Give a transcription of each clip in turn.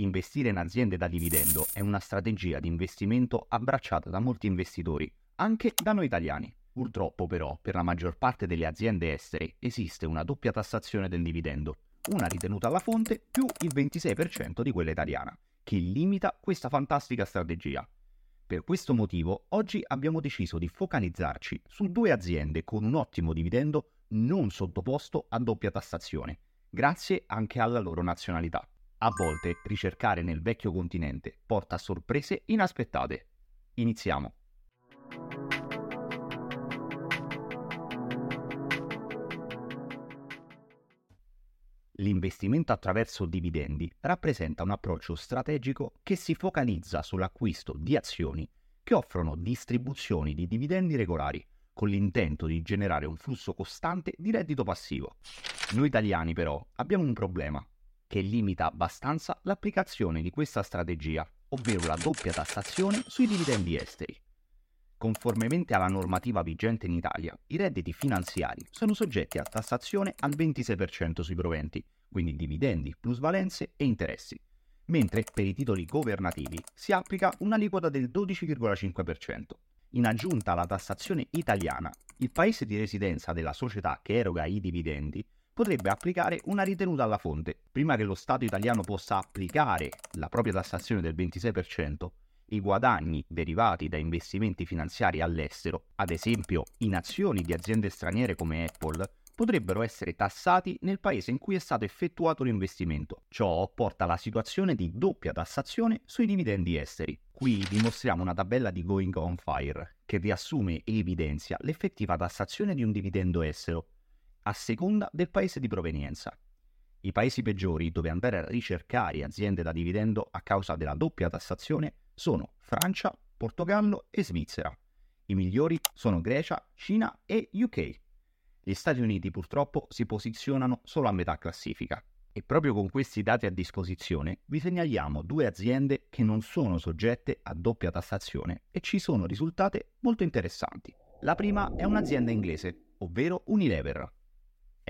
Investire in aziende da dividendo è una strategia di investimento abbracciata da molti investitori, anche da noi italiani. Purtroppo però, per la maggior parte delle aziende estere esiste una doppia tassazione del dividendo, una ritenuta alla fonte più il 26% di quella italiana, che limita questa fantastica strategia. Per questo motivo oggi abbiamo deciso di focalizzarci su due aziende con un ottimo dividendo non sottoposto a doppia tassazione, grazie anche alla loro nazionalità. A volte ricercare nel vecchio continente porta sorprese inaspettate. Iniziamo. L'investimento attraverso dividendi rappresenta un approccio strategico che si focalizza sull'acquisto di azioni che offrono distribuzioni di dividendi regolari con l'intento di generare un flusso costante di reddito passivo. Noi italiani però abbiamo un problema che limita abbastanza l'applicazione di questa strategia, ovvero la doppia tassazione sui dividendi esteri. Conformemente alla normativa vigente in Italia, i redditi finanziari sono soggetti a tassazione al 26% sui proventi, quindi dividendi, plusvalenze e interessi, mentre per i titoli governativi si applica un'aliquota del 12,5%. In aggiunta alla tassazione italiana, il paese di residenza della società che eroga i dividendi potrebbe applicare una ritenuta alla fonte. Prima che lo Stato italiano possa applicare la propria tassazione del 26%, i guadagni derivati da investimenti finanziari all'estero, ad esempio in azioni di aziende straniere come Apple, potrebbero essere tassati nel paese in cui è stato effettuato l'investimento. Ciò porta alla situazione di doppia tassazione sui dividendi esteri. Qui dimostriamo una tabella di Going on Fire che riassume e evidenzia l'effettiva tassazione di un dividendo estero a seconda del paese di provenienza. I paesi peggiori dove andare a ricercare aziende da dividendo a causa della doppia tassazione sono Francia, Portogallo e Svizzera. I migliori sono Grecia, Cina e UK. Gli Stati Uniti purtroppo si posizionano solo a metà classifica. E proprio con questi dati a disposizione vi segnaliamo due aziende che non sono soggette a doppia tassazione e ci sono risultate molto interessanti. La prima è un'azienda inglese, ovvero Unilever,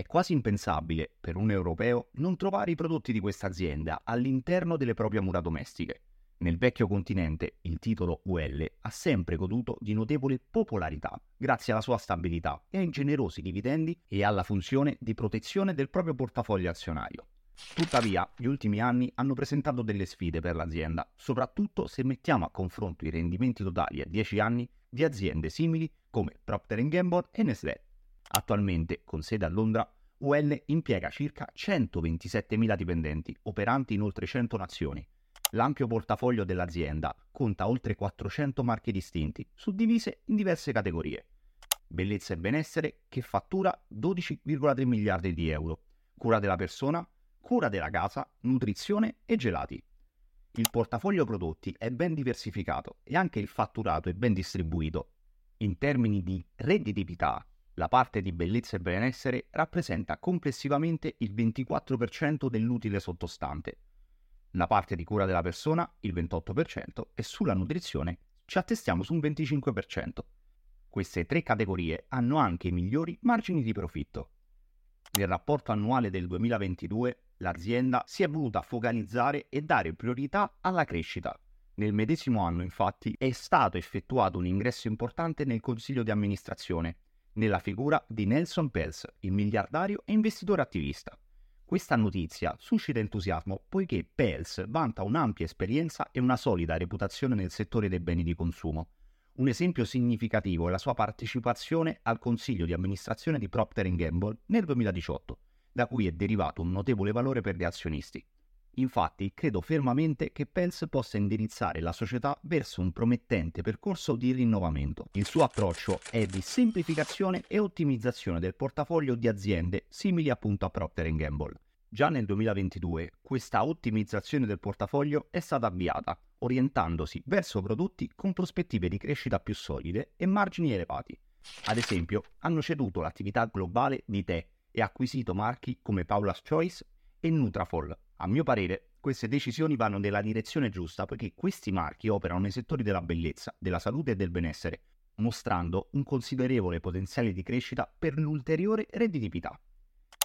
è quasi impensabile per un europeo non trovare i prodotti di questa azienda all'interno delle proprie mura domestiche. Nel vecchio continente il titolo UL ha sempre goduto di notevole popolarità grazie alla sua stabilità e ai generosi dividendi e alla funzione di protezione del proprio portafoglio azionario. Tuttavia, gli ultimi anni hanno presentato delle sfide per l'azienda, soprattutto se mettiamo a confronto i rendimenti totali a 10 anni di aziende simili come Procter Gamble e Nestlé. Attualmente, con sede a Londra, UL impiega circa 127.000 dipendenti, operanti in oltre 100 nazioni. L'ampio portafoglio dell'azienda conta oltre 400 marche distinti, suddivise in diverse categorie. Bellezza e benessere, che fattura 12,3 miliardi di euro. Cura della persona, cura della casa, nutrizione e gelati. Il portafoglio prodotti è ben diversificato e anche il fatturato è ben distribuito. In termini di redditività, la parte di bellezza e benessere rappresenta complessivamente il 24% dell'utile sottostante, la parte di cura della persona il 28% e sulla nutrizione ci attestiamo su un 25%. Queste tre categorie hanno anche i migliori margini di profitto. Nel rapporto annuale del 2022 l'azienda si è voluta focalizzare e dare priorità alla crescita. Nel medesimo anno infatti è stato effettuato un ingresso importante nel consiglio di amministrazione nella figura di Nelson Pels, il miliardario e investitore attivista. Questa notizia suscita entusiasmo poiché Pels vanta un'ampia esperienza e una solida reputazione nel settore dei beni di consumo. Un esempio significativo è la sua partecipazione al consiglio di amministrazione di Procter Gamble nel 2018, da cui è derivato un notevole valore per gli azionisti. Infatti, credo fermamente che Pels possa indirizzare la società verso un promettente percorso di rinnovamento. Il suo approccio è di semplificazione e ottimizzazione del portafoglio di aziende simili appunto a Procter Gamble. Già nel 2022 questa ottimizzazione del portafoglio è stata avviata, orientandosi verso prodotti con prospettive di crescita più solide e margini elevati. Ad esempio, hanno ceduto l'attività globale di tè e acquisito marchi come Paula's Choice e Nutrafol, a mio parere, queste decisioni vanno nella direzione giusta poiché questi marchi operano nei settori della bellezza, della salute e del benessere, mostrando un considerevole potenziale di crescita per l'ulteriore redditività.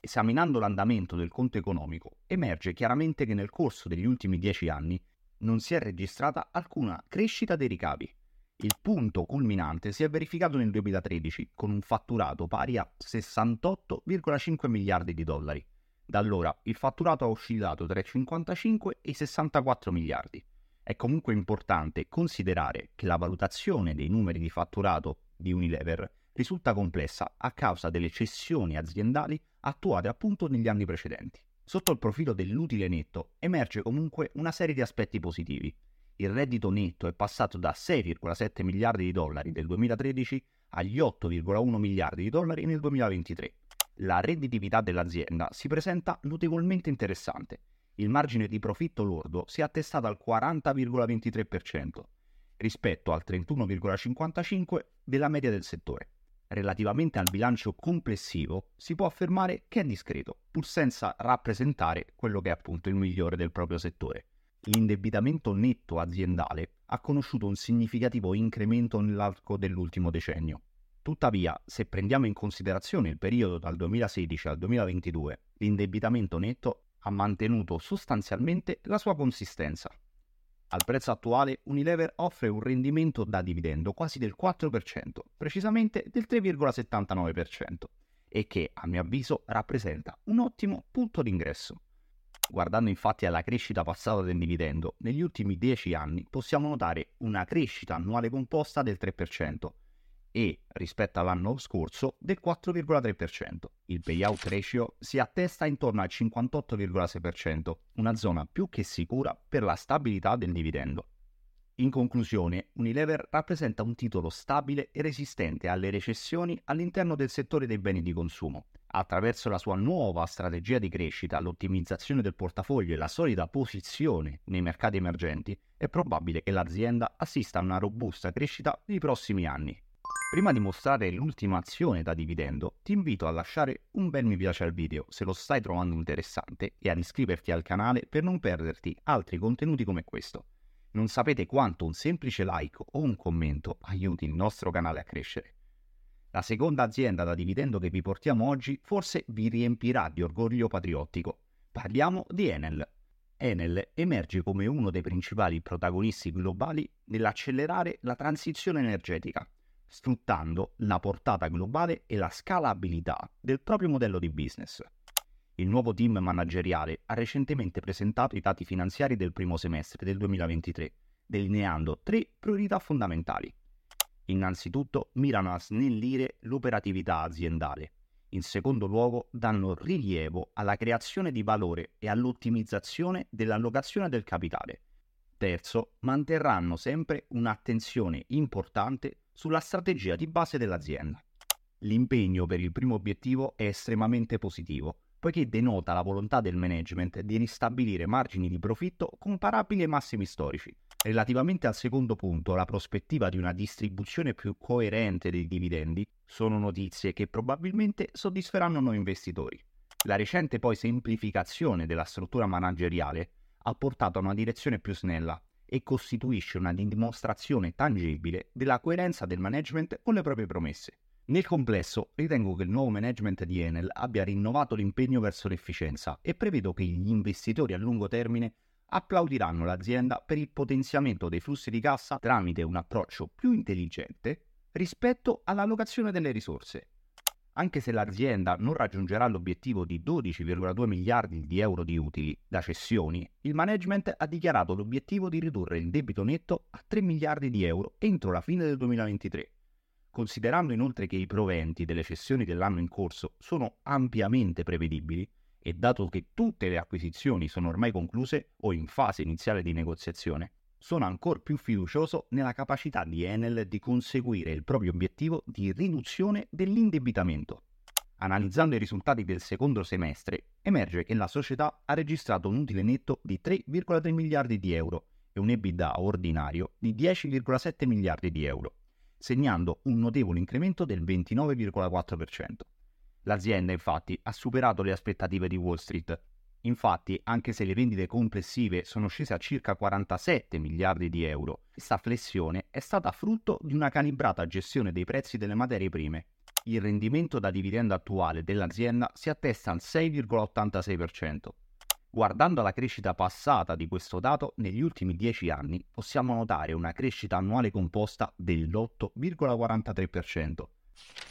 Esaminando l'andamento del conto economico, emerge chiaramente che nel corso degli ultimi dieci anni non si è registrata alcuna crescita dei ricavi. Il punto culminante si è verificato nel 2013 con un fatturato pari a 68,5 miliardi di dollari. Da allora il fatturato ha oscillato tra i 55 e i 64 miliardi. È comunque importante considerare che la valutazione dei numeri di fatturato di Unilever risulta complessa a causa delle cessioni aziendali attuate appunto negli anni precedenti. Sotto il profilo dell'utile netto emerge comunque una serie di aspetti positivi. Il reddito netto è passato da 6,7 miliardi di dollari del 2013 agli 8,1 miliardi di dollari nel 2023. La redditività dell'azienda si presenta notevolmente interessante. Il margine di profitto lordo si è attestato al 40,23% rispetto al 31,55% della media del settore relativamente al bilancio complessivo, si può affermare che è discreto, pur senza rappresentare quello che è appunto il migliore del proprio settore. L'indebitamento netto aziendale ha conosciuto un significativo incremento nell'arco dell'ultimo decennio. Tuttavia, se prendiamo in considerazione il periodo dal 2016 al 2022, l'indebitamento netto ha mantenuto sostanzialmente la sua consistenza, al prezzo attuale Unilever offre un rendimento da dividendo quasi del 4%, precisamente del 3,79%, e che a mio avviso rappresenta un ottimo punto d'ingresso. Guardando infatti alla crescita passata del dividendo, negli ultimi 10 anni possiamo notare una crescita annuale composta del 3%, e, rispetto all'anno scorso, del 4,3%. Il payout ratio si attesta intorno al 58,6%, una zona più che sicura per la stabilità del dividendo. In conclusione, Unilever rappresenta un titolo stabile e resistente alle recessioni all'interno del settore dei beni di consumo. Attraverso la sua nuova strategia di crescita, l'ottimizzazione del portafoglio e la solida posizione nei mercati emergenti, è probabile che l'azienda assista a una robusta crescita nei prossimi anni. Prima di mostrare l'ultima azione da dividendo, ti invito a lasciare un bel mi piace al video se lo stai trovando interessante e ad iscriverti al canale per non perderti altri contenuti come questo. Non sapete quanto un semplice like o un commento aiuti il nostro canale a crescere. La seconda azienda da dividendo che vi portiamo oggi forse vi riempirà di orgoglio patriottico. Parliamo di Enel. Enel emerge come uno dei principali protagonisti globali nell'accelerare la transizione energetica sfruttando la portata globale e la scalabilità del proprio modello di business. Il nuovo team manageriale ha recentemente presentato i dati finanziari del primo semestre del 2023, delineando tre priorità fondamentali. Innanzitutto mirano a snellire l'operatività aziendale. In secondo luogo danno rilievo alla creazione di valore e all'ottimizzazione dell'allocazione del capitale. Terzo, manterranno sempre un'attenzione importante sulla strategia di base dell'azienda. L'impegno per il primo obiettivo è estremamente positivo, poiché denota la volontà del management di ristabilire margini di profitto comparabili ai massimi storici. Relativamente al secondo punto, la prospettiva di una distribuzione più coerente dei dividendi, sono notizie che probabilmente soddisferanno noi investitori. La recente poi semplificazione della struttura manageriale ha portato a una direzione più snella, e costituisce una dimostrazione tangibile della coerenza del management con le proprie promesse. Nel complesso, ritengo che il nuovo management di Enel abbia rinnovato l'impegno verso l'efficienza e prevedo che gli investitori a lungo termine applaudiranno l'azienda per il potenziamento dei flussi di cassa tramite un approccio più intelligente rispetto all'allocazione delle risorse anche se l'azienda non raggiungerà l'obiettivo di 12,2 miliardi di euro di utili da cessioni, il management ha dichiarato l'obiettivo di ridurre il debito netto a 3 miliardi di euro entro la fine del 2023. Considerando inoltre che i proventi delle cessioni dell'anno in corso sono ampiamente prevedibili, e dato che tutte le acquisizioni sono ormai concluse o in fase iniziale di negoziazione, sono ancora più fiducioso nella capacità di Enel di conseguire il proprio obiettivo di riduzione dell'indebitamento. Analizzando i risultati del secondo semestre, emerge che la società ha registrato un utile netto di 3,3 miliardi di euro e un EBITDA ordinario di 10,7 miliardi di euro, segnando un notevole incremento del 29,4%. L'azienda infatti ha superato le aspettative di Wall Street Infatti, anche se le vendite complessive sono scese a circa 47 miliardi di euro, questa flessione è stata frutto di una calibrata gestione dei prezzi delle materie prime. Il rendimento da dividendo attuale dell'azienda si attesta al 6,86%. Guardando la crescita passata di questo dato, negli ultimi 10 anni possiamo notare una crescita annuale composta dell'8,43%.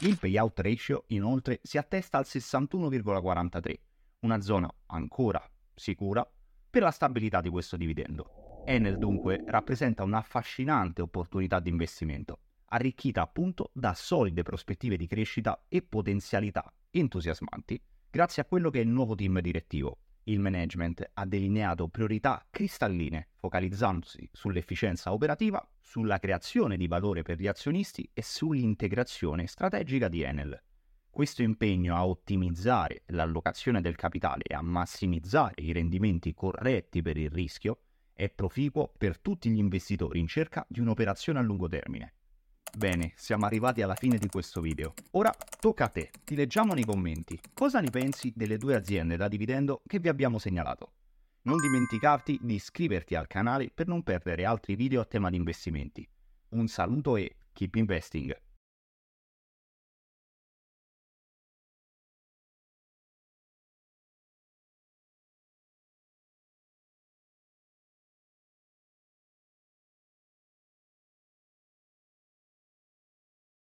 Il payout ratio inoltre si attesta al 61,43%, una zona ancora sicura per la stabilità di questo dividendo. Enel dunque rappresenta un'affascinante opportunità di investimento, arricchita appunto da solide prospettive di crescita e potenzialità entusiasmanti grazie a quello che è il nuovo team direttivo. Il management ha delineato priorità cristalline, focalizzandosi sull'efficienza operativa, sulla creazione di valore per gli azionisti e sull'integrazione strategica di Enel. Questo impegno a ottimizzare l'allocazione del capitale e a massimizzare i rendimenti corretti per il rischio è proficuo per tutti gli investitori in cerca di un'operazione a lungo termine. Bene, siamo arrivati alla fine di questo video. Ora tocca a te, ti leggiamo nei commenti. Cosa ne pensi delle due aziende da dividendo che vi abbiamo segnalato? Non dimenticarti di iscriverti al canale per non perdere altri video a tema di investimenti. Un saluto e keep investing!